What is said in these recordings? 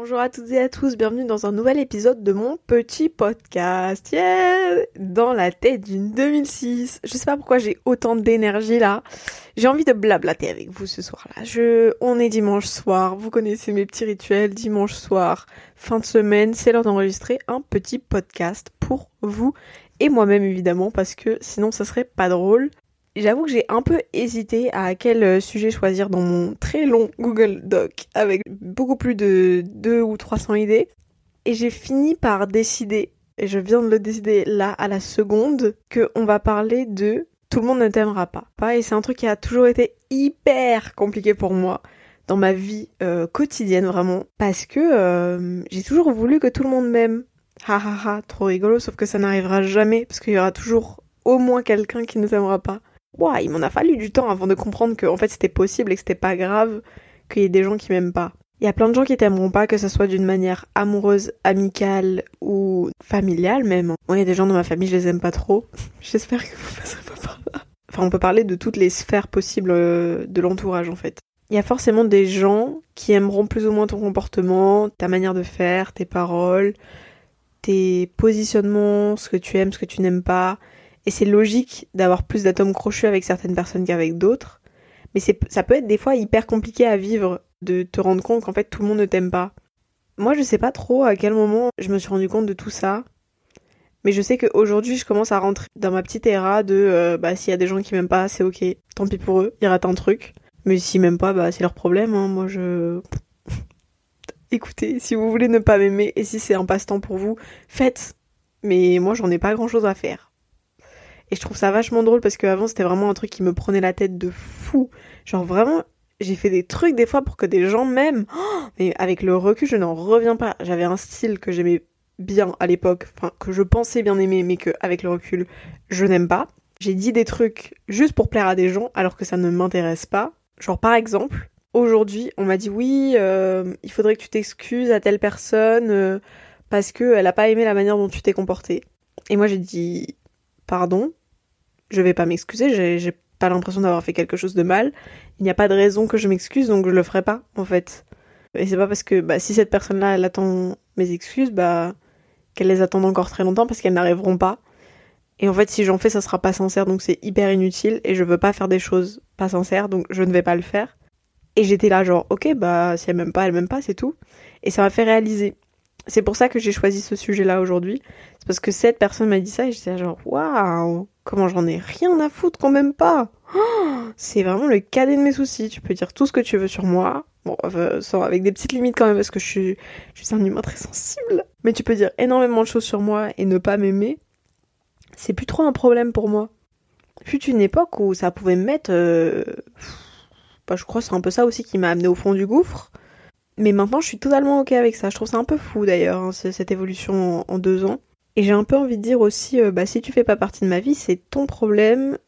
Bonjour à toutes et à tous, bienvenue dans un nouvel épisode de mon petit podcast. Yeah Dans la tête d'une 2006. Je sais pas pourquoi j'ai autant d'énergie là. J'ai envie de blablater avec vous ce soir-là. Je, on est dimanche soir. Vous connaissez mes petits rituels. Dimanche soir, fin de semaine, c'est l'heure d'enregistrer un petit podcast pour vous et moi-même évidemment parce que sinon ça serait pas drôle. J'avoue que j'ai un peu hésité à quel euh, sujet choisir dans mon très long Google Doc avec beaucoup plus de 2 ou 300 idées. Et j'ai fini par décider, et je viens de le décider là à la seconde, qu'on va parler de Tout le monde ne t'aimera pas. Et c'est un truc qui a toujours été hyper compliqué pour moi dans ma vie euh, quotidienne vraiment. Parce que euh, j'ai toujours voulu que tout le monde m'aime. Ha ha ha, trop rigolo, sauf que ça n'arrivera jamais parce qu'il y aura toujours au moins quelqu'un qui ne t'aimera pas il m'en a fallu du temps avant de comprendre que en fait c'était possible et que c'était pas grave qu'il y ait des gens qui m'aiment pas. Il y a plein de gens qui t'aimeront pas, que ce soit d'une manière amoureuse, amicale ou familiale même. Moi, il y a des gens dans ma famille, je les aime pas trop. J'espère que vous passerez pas par là. Enfin, on peut parler de toutes les sphères possibles euh, de l'entourage en fait. Il y a forcément des gens qui aimeront plus ou moins ton comportement, ta manière de faire, tes paroles, tes positionnements, ce que tu aimes, ce que tu n'aimes pas. Et c'est logique d'avoir plus d'atomes crochus avec certaines personnes qu'avec d'autres. Mais ça peut être des fois hyper compliqué à vivre de te rendre compte qu'en fait tout le monde ne t'aime pas. Moi je sais pas trop à quel moment je me suis rendu compte de tout ça. Mais je sais qu'aujourd'hui je commence à rentrer dans ma petite era de euh, bah s'il y a des gens qui m'aiment pas c'est ok, tant pis pour eux, ils ratent un truc. Mais s'ils m'aiment pas bah c'est leur problème, hein. moi je... Écoutez, si vous voulez ne pas m'aimer et si c'est un passe-temps pour vous, faites. Mais moi j'en ai pas grand chose à faire. Et je trouve ça vachement drôle parce qu'avant c'était vraiment un truc qui me prenait la tête de fou. Genre vraiment, j'ai fait des trucs des fois pour que des gens m'aiment. Oh, mais avec le recul, je n'en reviens pas. J'avais un style que j'aimais bien à l'époque, enfin que je pensais bien aimer, mais que avec le recul, je n'aime pas. J'ai dit des trucs juste pour plaire à des gens alors que ça ne m'intéresse pas. Genre par exemple, aujourd'hui, on m'a dit oui, euh, il faudrait que tu t'excuses à telle personne euh, parce qu'elle a pas aimé la manière dont tu t'es comporté. Et moi j'ai dit pardon, je vais pas m'excuser, j'ai pas l'impression d'avoir fait quelque chose de mal. Il n'y a pas de raison que je m'excuse, donc je le ferai pas, en fait. Et c'est pas parce que bah, si cette personne-là, elle attend mes excuses, bah qu'elle les attende encore très longtemps parce qu'elles n'arriveront pas. Et en fait, si j'en fais, ça sera pas sincère, donc c'est hyper inutile. Et je veux pas faire des choses pas sincères, donc je ne vais pas le faire. Et j'étais là, genre, ok, bah si elle m'aime pas, elle m'aime pas, c'est tout. Et ça m'a fait réaliser. C'est pour ça que j'ai choisi ce sujet-là aujourd'hui. C'est parce que cette personne m'a dit ça et j'étais genre, waouh, Comment j'en ai rien à foutre quand même pas oh, C'est vraiment le cadet de mes soucis. Tu peux dire tout ce que tu veux sur moi. Bon, avec des petites limites quand même parce que je suis, je suis un humain très sensible. Mais tu peux dire énormément de choses sur moi et ne pas m'aimer. C'est plus trop un problème pour moi. Fut une époque où ça pouvait me mettre... Euh, bah, je crois que c'est un peu ça aussi qui m'a amené au fond du gouffre. Mais maintenant, je suis totalement ok avec ça. Je trouve ça un peu fou d'ailleurs, hein, cette évolution en deux ans. Et j'ai un peu envie de dire aussi, euh, bah si tu fais pas partie de ma vie, c'est ton problème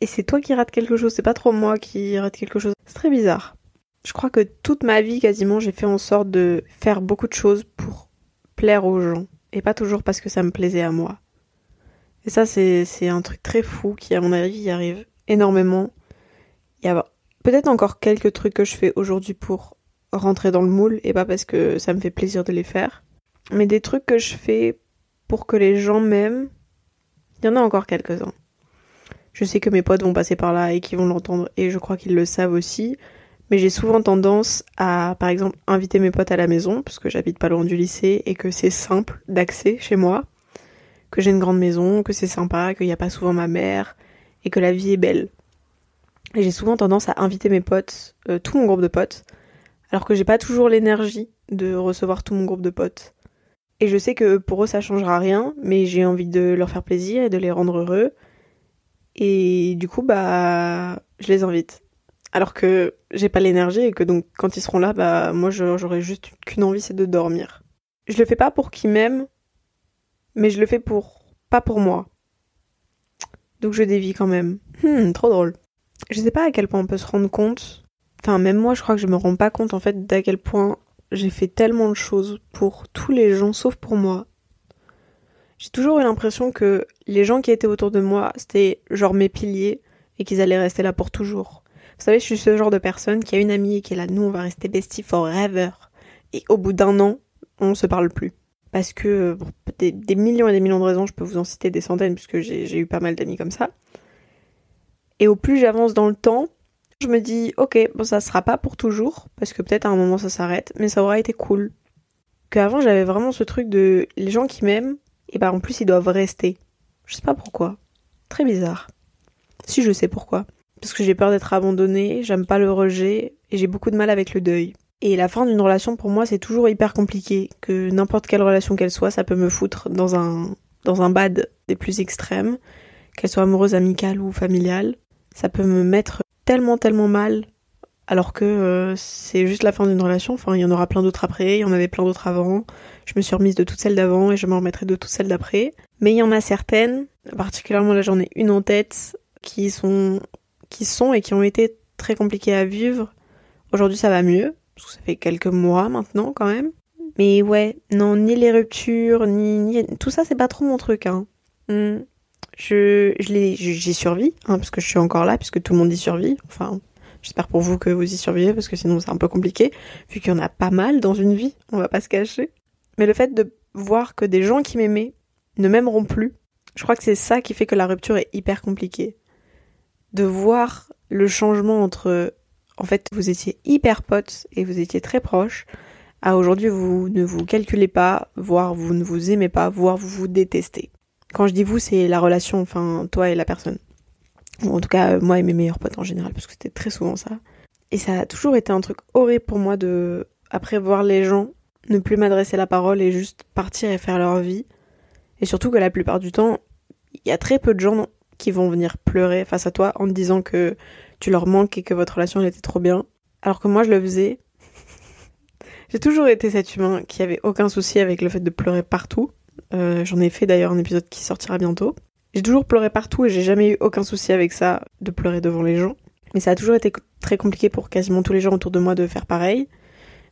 et c'est toi qui rates quelque chose, c'est pas trop moi qui rate quelque chose. C'est très bizarre. Je crois que toute ma vie quasiment j'ai fait en sorte de faire beaucoup de choses pour plaire aux gens et pas toujours parce que ça me plaisait à moi. Et ça c'est un truc très fou qui à mon avis y arrive énormément. Il y a peut-être encore quelques trucs que je fais aujourd'hui pour rentrer dans le moule et pas parce que ça me fait plaisir de les faire. Mais des trucs que je fais pour que les gens m'aiment, il y en a encore quelques-uns. Je sais que mes potes vont passer par là et qu'ils vont l'entendre et je crois qu'ils le savent aussi. Mais j'ai souvent tendance à, par exemple, inviter mes potes à la maison, parce que j'habite pas loin du lycée et que c'est simple d'accès chez moi, que j'ai une grande maison, que c'est sympa, qu'il n'y a pas souvent ma mère et que la vie est belle. Et j'ai souvent tendance à inviter mes potes, euh, tout mon groupe de potes, alors que j'ai pas toujours l'énergie de recevoir tout mon groupe de potes. Et je sais que pour eux ça changera rien, mais j'ai envie de leur faire plaisir et de les rendre heureux. Et du coup, bah, je les invite. Alors que j'ai pas l'énergie et que donc quand ils seront là, bah, moi j'aurai juste qu'une envie, c'est de dormir. Je le fais pas pour qu'ils m'aiment, mais je le fais pour, pas pour moi. Donc je dévie quand même. Hmm, trop drôle. Je sais pas à quel point on peut se rendre compte. Enfin, même moi, je crois que je me rends pas compte en fait d'à quel point j'ai fait tellement de choses pour tous les gens sauf pour moi. J'ai toujours eu l'impression que les gens qui étaient autour de moi, c'était genre mes piliers et qu'ils allaient rester là pour toujours. Vous savez, je suis ce genre de personne qui a une amie et qui est là, nous on va rester bestie forever. Et au bout d'un an, on se parle plus. Parce que des, des, millions et des millions de raisons, je peux vous en citer des centaines puisque j'ai eu pas mal d'amis comme ça. Et au plus j'avance dans le temps, je me dis ok, bon ça sera pas pour toujours parce que peut-être à un moment ça s'arrête, mais ça aura été cool. Qu'avant j'avais vraiment ce truc de les gens qui m'aiment, et bah en plus ils doivent rester. Je sais pas pourquoi. Très bizarre. Si je sais pourquoi. Parce que j'ai peur d'être abandonnée, j'aime pas le rejet et j'ai beaucoup de mal avec le deuil. Et la fin d'une relation pour moi c'est toujours hyper compliqué, que n'importe quelle relation qu'elle soit, ça peut me foutre dans un dans un bad des plus extrêmes, qu'elle soit amoureuse, amicale ou familiale. Ça peut me mettre tellement tellement mal alors que euh, c'est juste la fin d'une relation. Enfin, il y en aura plein d'autres après, il y en avait plein d'autres avant. Je me suis remise de toutes celles d'avant et je me remettrai de toutes celles d'après. Mais il y en a certaines, particulièrement là j'en ai une en tête, qui sont, qui sont et qui ont été très compliquées à vivre. Aujourd'hui ça va mieux, parce que ça fait quelques mois maintenant quand même. Mais ouais, non, ni les ruptures, ni, ni... tout ça c'est pas trop mon truc. Hein. Hmm. Je, j'y survis, hein, parce que je suis encore là, puisque tout le monde y survit. Enfin, J'espère pour vous que vous y survivez parce que sinon c'est un peu compliqué, vu qu'il y en a pas mal dans une vie, on va pas se cacher. Mais le fait de voir que des gens qui m'aimaient ne m'aimeront plus, je crois que c'est ça qui fait que la rupture est hyper compliquée. De voir le changement entre en fait vous étiez hyper potes et vous étiez très proches, à aujourd'hui vous ne vous calculez pas, voire vous ne vous aimez pas, voire vous vous détestez. Quand je dis vous, c'est la relation, enfin toi et la personne en tout cas, moi et mes meilleurs potes en général, parce que c'était très souvent ça. Et ça a toujours été un truc horrible pour moi de, après voir les gens, ne plus m'adresser la parole et juste partir et faire leur vie. Et surtout que la plupart du temps, il y a très peu de gens qui vont venir pleurer face à toi en te disant que tu leur manques et que votre relation était trop bien. Alors que moi, je le faisais. J'ai toujours été cet humain qui avait aucun souci avec le fait de pleurer partout. Euh, J'en ai fait d'ailleurs un épisode qui sortira bientôt. J'ai toujours pleuré partout et j'ai jamais eu aucun souci avec ça, de pleurer devant les gens. Mais ça a toujours été très compliqué pour quasiment tous les gens autour de moi de faire pareil.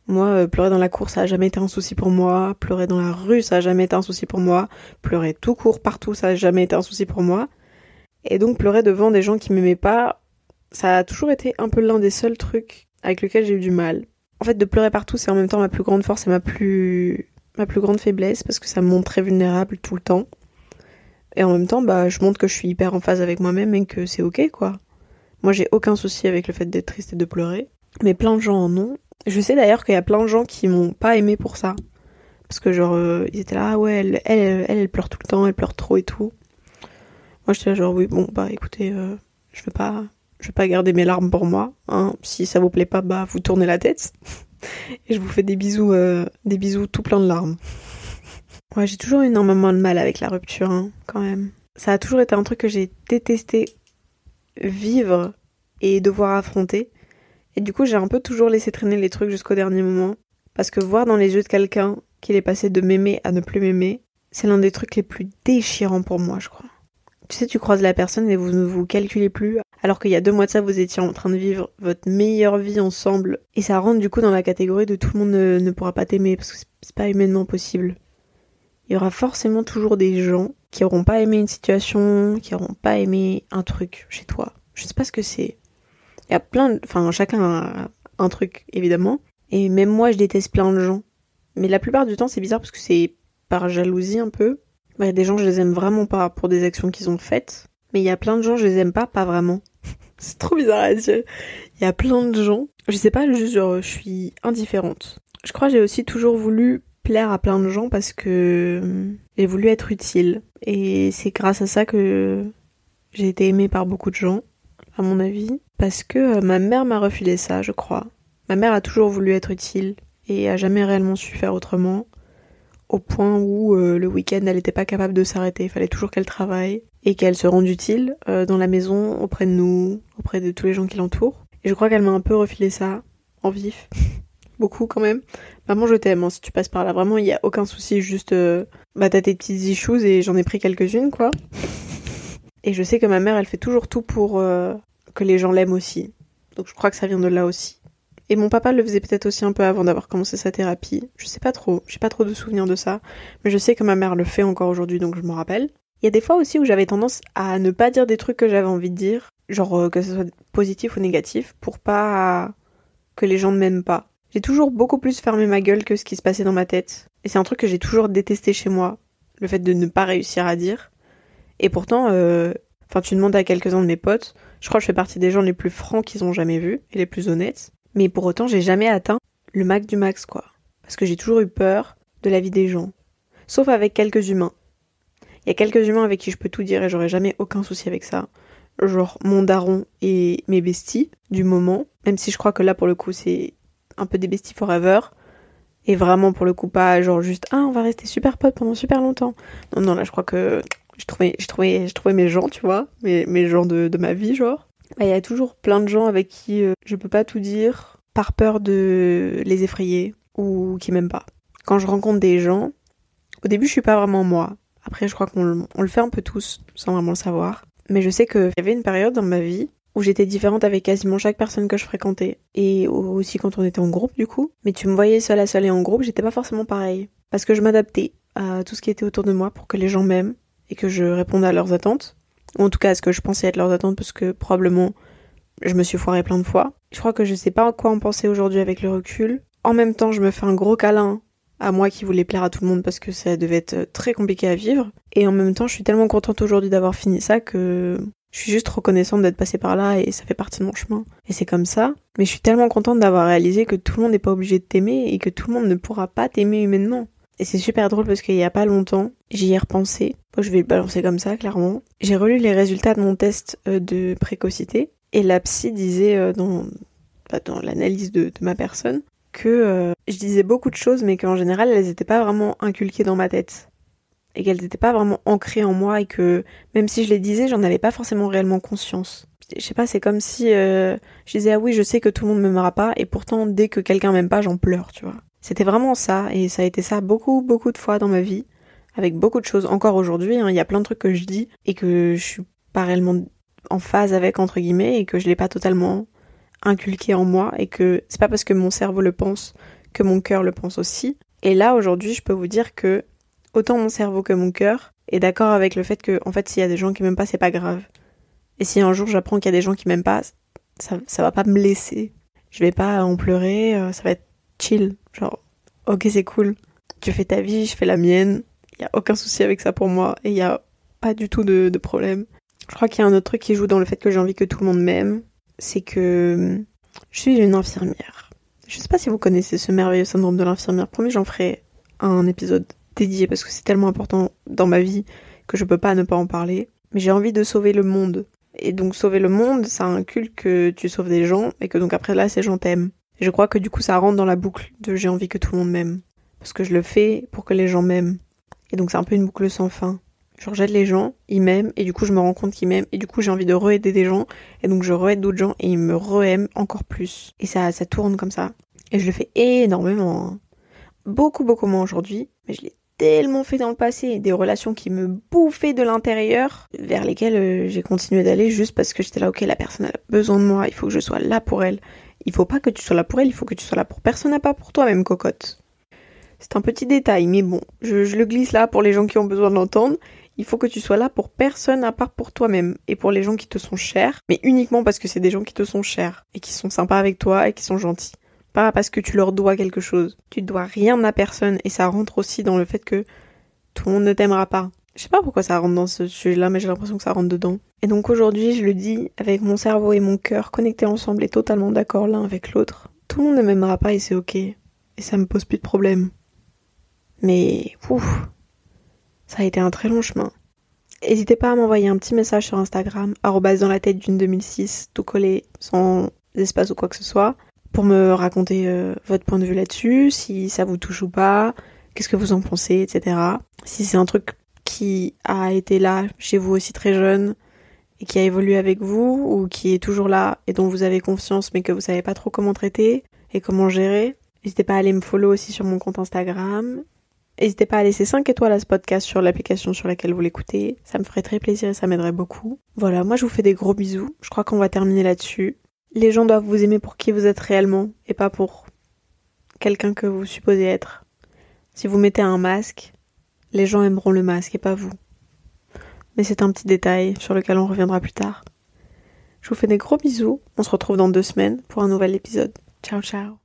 Moi, euh, pleurer dans la cour, ça a jamais été un souci pour moi. Pleurer dans la rue, ça a jamais été un souci pour moi. Pleurer tout court partout, ça a jamais été un souci pour moi. Et donc pleurer devant des gens qui m'aimaient pas, ça a toujours été un peu l'un des seuls trucs avec lesquels j'ai eu du mal. En fait, de pleurer partout, c'est en même temps ma plus grande force et ma plus ma plus grande faiblesse parce que ça me montre très vulnérable tout le temps. Et en même temps, bah, je montre que je suis hyper en phase avec moi-même et que c'est ok, quoi. Moi, j'ai aucun souci avec le fait d'être triste et de pleurer. Mais plein de gens en ont. Je sais d'ailleurs qu'il y a plein de gens qui m'ont pas aimé pour ça. Parce que genre, euh, ils étaient là, ah ouais, elle elle, elle, pleure tout le temps, elle pleure trop et tout. Moi, j'étais là genre, oui, bon, bah écoutez, euh, je vais pas, je vais pas garder mes larmes pour moi. Hein. Si ça vous plaît pas, bah vous tournez la tête. et je vous fais des bisous, euh, des bisous tout plein de larmes. Ouais, j'ai toujours énormément de mal avec la rupture, hein, quand même. Ça a toujours été un truc que j'ai détesté vivre et devoir affronter. Et du coup, j'ai un peu toujours laissé traîner les trucs jusqu'au dernier moment. Parce que voir dans les yeux de quelqu'un qu'il est passé de m'aimer à ne plus m'aimer, c'est l'un des trucs les plus déchirants pour moi, je crois. Tu sais, tu croises la personne et vous ne vous calculez plus, alors qu'il y a deux mois de ça, vous étiez en train de vivre votre meilleure vie ensemble. Et ça rentre du coup dans la catégorie de tout le monde ne, pourra pas t'aimer, parce que c'est pas humainement possible il y aura forcément toujours des gens qui auront pas aimé une situation, qui auront pas aimé un truc chez toi. Je sais pas ce que c'est. Il y a plein de... Enfin, chacun a un truc, évidemment. Et même moi, je déteste plein de gens. Mais la plupart du temps, c'est bizarre parce que c'est par jalousie un peu. Il y a des gens, je les aime vraiment pas pour des actions qu'ils ont faites. Mais il y a plein de gens, je les aime pas, pas vraiment. c'est trop bizarre à dire. Il y a plein de gens. Je sais pas, juste je suis indifférente. Je crois que j'ai aussi toujours voulu plaire à plein de gens parce que euh, j'ai voulu être utile. Et c'est grâce à ça que j'ai été aimée par beaucoup de gens, à mon avis. Parce que euh, ma mère m'a refilé ça, je crois. Ma mère a toujours voulu être utile et a jamais réellement su faire autrement. Au point où euh, le week-end, elle n'était pas capable de s'arrêter. Il fallait toujours qu'elle travaille et qu'elle se rende utile dans la maison, auprès de nous, auprès de tous les gens qui l'entourent. Et je crois qu'elle m'a un peu refilé ça en vif. Beaucoup quand même. Maman, je t'aime, hein, si tu passes par là. Vraiment, il n'y a aucun souci. Juste, euh, bah, t'as tes petites issues et j'en ai pris quelques-unes, quoi. Et je sais que ma mère, elle fait toujours tout pour euh, que les gens l'aiment aussi. Donc je crois que ça vient de là aussi. Et mon papa le faisait peut-être aussi un peu avant d'avoir commencé sa thérapie. Je sais pas trop, j'ai pas trop de souvenirs de ça. Mais je sais que ma mère le fait encore aujourd'hui, donc je me rappelle. Il y a des fois aussi où j'avais tendance à ne pas dire des trucs que j'avais envie de dire, genre euh, que ce soit positif ou négatif, pour pas que les gens ne m'aiment pas. J'ai toujours beaucoup plus fermé ma gueule que ce qui se passait dans ma tête. Et c'est un truc que j'ai toujours détesté chez moi, le fait de ne pas réussir à dire. Et pourtant, euh, enfin, tu demandes à quelques-uns de mes potes, je crois que je fais partie des gens les plus francs qu'ils ont jamais vus et les plus honnêtes. Mais pour autant, j'ai jamais atteint le max du max, quoi. Parce que j'ai toujours eu peur de la vie des gens. Sauf avec quelques humains. Il y a quelques humains avec qui je peux tout dire et j'aurais jamais aucun souci avec ça. Genre mon daron et mes besties du moment. Même si je crois que là, pour le coup, c'est un peu des besties forever. Et vraiment, pour le coup, pas genre juste, ah, on va rester super potes pendant super longtemps. Non, non, là, je crois que j'ai trouvé, mes gens, tu vois, mes, mes gens de, de ma vie, genre. Il y a toujours plein de gens avec qui euh, je peux pas tout dire par peur de les effrayer ou qui m'aiment pas. Quand je rencontre des gens, au début, je suis pas vraiment moi. Après, je crois qu'on on le fait un peu tous, sans vraiment le savoir. Mais je sais qu'il y avait une période dans ma vie où j'étais différente avec quasiment chaque personne que je fréquentais. Et aussi quand on était en groupe, du coup. Mais tu me voyais seule à seule et en groupe, j'étais pas forcément pareil. Parce que je m'adaptais à tout ce qui était autour de moi pour que les gens m'aiment et que je réponde à leurs attentes. En tout cas à ce que je pensais être leurs attentes parce que probablement je me suis foirée plein de fois. Je crois que je sais pas quoi en penser aujourd'hui avec le recul. En même temps, je me fais un gros câlin à moi qui voulais plaire à tout le monde parce que ça devait être très compliqué à vivre. Et en même temps, je suis tellement contente aujourd'hui d'avoir fini ça que je suis juste reconnaissante d'être passée par là et ça fait partie de mon chemin. Et c'est comme ça. Mais je suis tellement contente d'avoir réalisé que tout le monde n'est pas obligé de t'aimer et que tout le monde ne pourra pas t'aimer humainement. Et c'est super drôle parce qu'il y a pas longtemps, j'y ai repensé. je vais le balancer comme ça, clairement. J'ai relu les résultats de mon test euh, de précocité. Et la psy disait euh, dans, bah, dans l'analyse de, ma personne que euh, je disais beaucoup de choses mais qu'en général elles n'étaient pas vraiment inculquées dans ma tête et qu'elles n'étaient pas vraiment ancrées en moi et que même si je les disais, j'en avais pas forcément réellement conscience. Je sais pas, c'est comme si je disais ah oui, je sais que tout le monde m'aimera pas et pourtant dès que quelqu'un m'aime pas, j'en pleure, tu vois. C'était vraiment ça et ça a été ça beaucoup beaucoup de fois dans ma vie avec beaucoup de choses encore aujourd'hui, hein. il y a plein de trucs que je dis et que je suis pas réellement en phase avec entre guillemets et que je l'ai pas totalement inculqué en moi et que c'est pas parce que mon cerveau le pense que mon cœur le pense aussi. Et là aujourd'hui, je peux vous dire que autant mon cerveau que mon cœur est d'accord avec le fait que, en fait, s'il y a des gens qui m'aiment pas, c'est pas grave. Et si un jour j'apprends qu'il y a des gens qui m'aiment pas, ça, ça va pas me laisser. Je vais pas en pleurer, euh, ça va être chill. Genre, ok, c'est cool. Tu fais ta vie, je fais la mienne. Y a aucun souci avec ça pour moi. Et y a pas du tout de, problème. Je crois qu'il y a un autre truc qui joue dans le fait que j'ai envie que tout le monde m'aime. C'est que je suis une infirmière. Je sais pas si vous connaissez ce merveilleux syndrome de l'infirmière. Promis, j'en ferai un épisode dédié parce que c'est tellement important dans ma vie que je peux pas ne pas en parler. Mais j'ai envie de sauver le monde. Et donc sauver le monde, ça inculque que tu sauves des gens et que donc après là, ces gens t'aiment. Et je crois que du coup, ça rentre dans la boucle de j'ai envie que tout le monde m'aime. Parce que je le fais pour que les gens m'aiment. Et donc c'est un peu une boucle sans fin. Genre j'aide les gens, ils m'aiment, et du coup je me rends compte qu'ils m'aiment, et du coup j'ai envie de re-aider des gens, et donc je re-aide d'autres gens, et ils me re-aiment encore plus. Et ça, ça tourne comme ça. Et je le fais énormément. Hein. Beaucoup, beaucoup moins aujourd'hui, mais je l'ai tellement fait dans le passé, des relations qui me bouffaient de l'intérieur, vers lesquelles euh, j'ai continué d'aller juste parce que j'étais là, ok, la personne a besoin de moi, il faut que je sois là pour elle. Il faut pas que tu sois là pour elle, il faut que tu sois là pour personne à part pour toi, même cocotte. C'est un petit détail, mais bon, je, le glisse là pour les gens qui ont besoin de l'entendre. Il faut que tu sois là pour personne à part pour toi-même et pour les gens qui te sont chers, mais uniquement parce que c'est des gens qui te sont chers et qui sont sympas avec toi et qui sont gentils pas parce que tu leur dois quelque chose. Tu dois rien à personne et ça rentre aussi dans le fait que tout le monde ne t'aimera pas. Je sais pas pourquoi ça rentre dans ce sujet-là, mais j'ai l'impression que ça rentre dedans. Et donc aujourd'hui, je le dis avec mon cerveau et mon cœur connectés ensemble et totalement d'accord l'un avec l'autre. Tout le monde ne m'aimera pas et c'est ok. Et ça me pose plus de problème. Mais, ouf, ça a été un très long chemin. N'hésitez pas à m'envoyer un petit message sur Instagram, dans la tête d'une 2006, tout collé, sans espace ou quoi que ce soit pour me raconter euh, votre point de vue là-dessus, si ça vous touche ou pas, qu'est-ce que vous en pensez, etc. Si c'est un truc qui a été là chez vous aussi très jeune et qui a évolué avec vous ou qui est toujours là et dont vous avez confiance mais que vous savez pas trop comment traiter et comment gérer. N'hésitez pas à aller me follow aussi sur mon compte Instagram. N'hésitez pas à laisser 5 étoiles à ce podcast sur l'application sur laquelle vous l'écoutez. Ça me ferait très plaisir et ça m'aiderait beaucoup. Voilà, moi je vous fais des gros bisous. Je crois qu'on va terminer là-dessus. Les gens doivent vous aimer pour qui vous êtes réellement et pas pour quelqu'un que vous supposez être. Si vous mettez un masque, les gens aimeront le masque et pas vous. Mais c'est un petit détail sur lequel on reviendra plus tard. Je vous fais des gros bisous. On se retrouve dans deux semaines pour un nouvel épisode. Ciao ciao.